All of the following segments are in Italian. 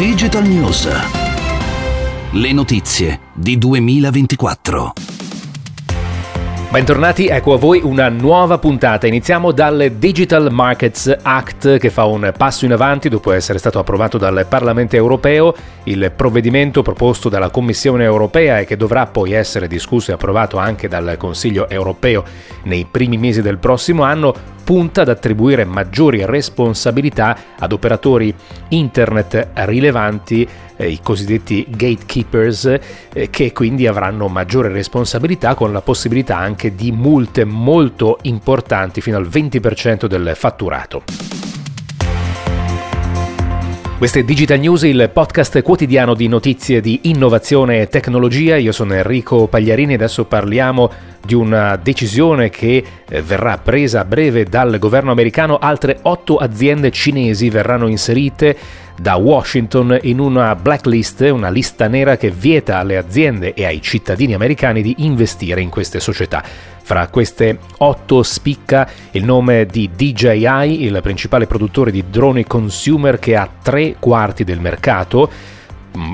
Digital News. Le notizie di 2024. Bentornati, ecco a voi una nuova puntata. Iniziamo dal Digital Markets Act che fa un passo in avanti dopo essere stato approvato dal Parlamento europeo. Il provvedimento proposto dalla Commissione europea e che dovrà poi essere discusso e approvato anche dal Consiglio europeo nei primi mesi del prossimo anno punta ad attribuire maggiori responsabilità ad operatori internet rilevanti, eh, i cosiddetti gatekeepers, eh, che quindi avranno maggiore responsabilità con la possibilità anche di multe molto importanti fino al 20% del fatturato. Questa è Digital News, il podcast quotidiano di notizie di innovazione e tecnologia. Io sono Enrico Pagliarini e adesso parliamo di una decisione che eh, verrà presa a breve dal governo americano. Altre otto aziende cinesi verranno inserite da Washington in una blacklist, una lista nera che vieta alle aziende e ai cittadini americani di investire in queste società. Fra queste otto spicca il nome di DJI, il principale produttore di droni consumer che ha tre quarti del mercato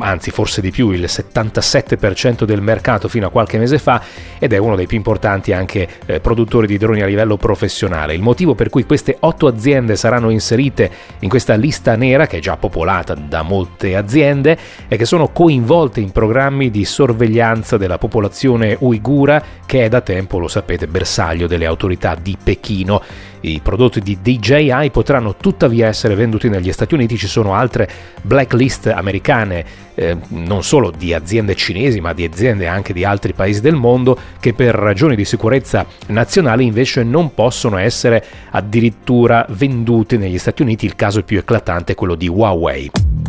anzi forse di più, il 77% del mercato fino a qualche mese fa ed è uno dei più importanti anche eh, produttori di droni a livello professionale. Il motivo per cui queste otto aziende saranno inserite in questa lista nera, che è già popolata da molte aziende, è che sono coinvolte in programmi di sorveglianza della popolazione uigura, che è da tempo, lo sapete, bersaglio delle autorità di Pechino. I prodotti di DJI potranno tuttavia essere venduti negli Stati Uniti, ci sono altre blacklist americane, eh, non solo di aziende cinesi, ma di aziende anche di altri paesi del mondo, che per ragioni di sicurezza nazionale invece non possono essere addirittura venduti negli Stati Uniti. Il caso più eclatante è quello di Huawei.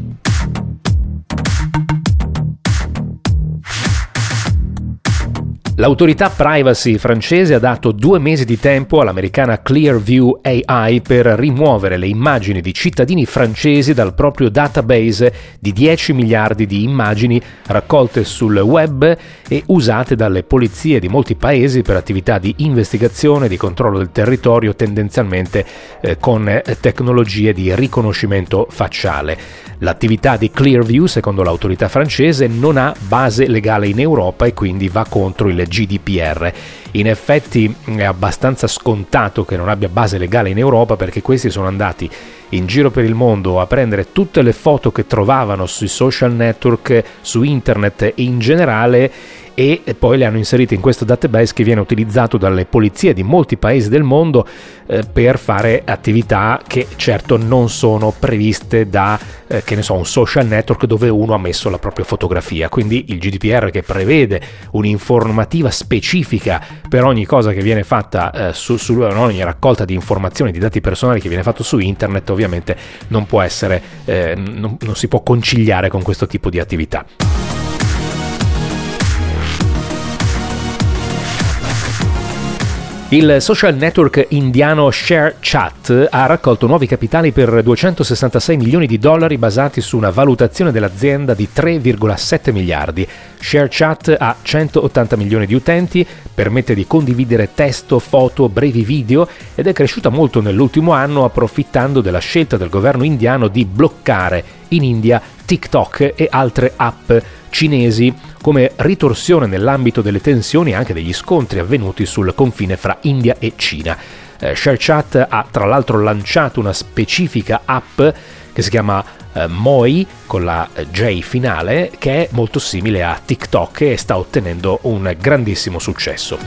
L'autorità privacy francese ha dato due mesi di tempo all'americana Clearview AI per rimuovere le immagini di cittadini francesi dal proprio database di 10 miliardi di immagini raccolte sul web e usate dalle polizie di molti paesi per attività di investigazione, di controllo del territorio, tendenzialmente eh, con eh, tecnologie di riconoscimento facciale. L'attività di Clearview, secondo l'autorità francese, non ha base legale in Europa e quindi va contro il GDPR. In effetti è abbastanza scontato che non abbia base legale in Europa perché questi sono andati in giro per il mondo a prendere tutte le foto che trovavano sui social network, su internet in generale e poi le hanno inserite in questo database che viene utilizzato dalle polizie di molti paesi del mondo eh, per fare attività che certo non sono previste da eh, che ne so, un social network dove uno ha messo la propria fotografia. Quindi il GDPR che prevede un'informativa specifica per ogni cosa che viene fatta eh, su, su ogni raccolta di informazioni, di dati personali che viene fatto su internet, ovviamente non può essere, eh, non, non si può conciliare con questo tipo di attività. Il social network indiano ShareChat ha raccolto nuovi capitali per 266 milioni di dollari basati su una valutazione dell'azienda di 3,7 miliardi. ShareChat ha 180 milioni di utenti, permette di condividere testo, foto, brevi video ed è cresciuta molto nell'ultimo anno approfittando della scelta del governo indiano di bloccare in India TikTok e altre app cinesi come ritorsione nell'ambito delle tensioni e anche degli scontri avvenuti sul confine fra India e Cina. Eh, ShareChat ha tra l'altro lanciato una specifica app che si chiama eh, Moi con la J finale che è molto simile a TikTok e sta ottenendo un grandissimo successo.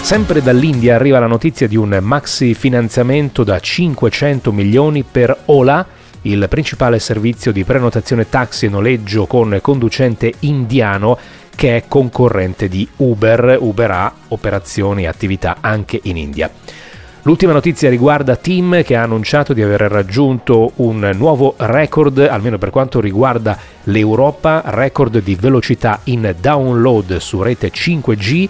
Sempre dall'India arriva la notizia di un maxi finanziamento da 500 milioni per Ola, il principale servizio di prenotazione taxi e noleggio con conducente indiano che è concorrente di Uber. Uber ha operazioni e attività anche in India. L'ultima notizia riguarda Team che ha annunciato di aver raggiunto un nuovo record, almeno per quanto riguarda l'Europa, record di velocità in download su rete 5G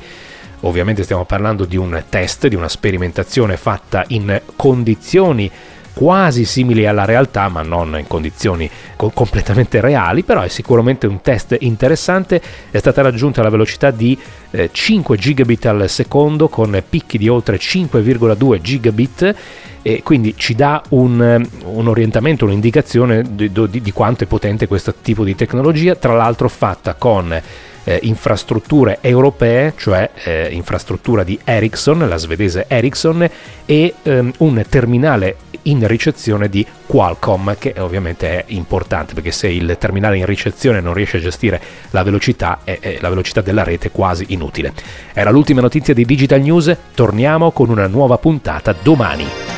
Ovviamente stiamo parlando di un test, di una sperimentazione fatta in condizioni quasi simili alla realtà, ma non in condizioni co- completamente reali, però è sicuramente un test interessante. È stata raggiunta la velocità di eh, 5 gigabit al secondo con picchi di oltre 5,2 gigabit e quindi ci dà un, un orientamento, un'indicazione di, di, di, quanto è potente questo tipo di tecnologia, tra l'altro fatta con eh, infrastrutture europee, cioè eh, infrastruttura di Ericsson, la svedese Ericsson, e ehm, un terminale in ricezione di Qualcomm, che ovviamente è importante perché se il terminale in ricezione non riesce a gestire la velocità, è, è la velocità della rete quasi inutile. Era l'ultima notizia di Digital News, torniamo con una nuova puntata domani.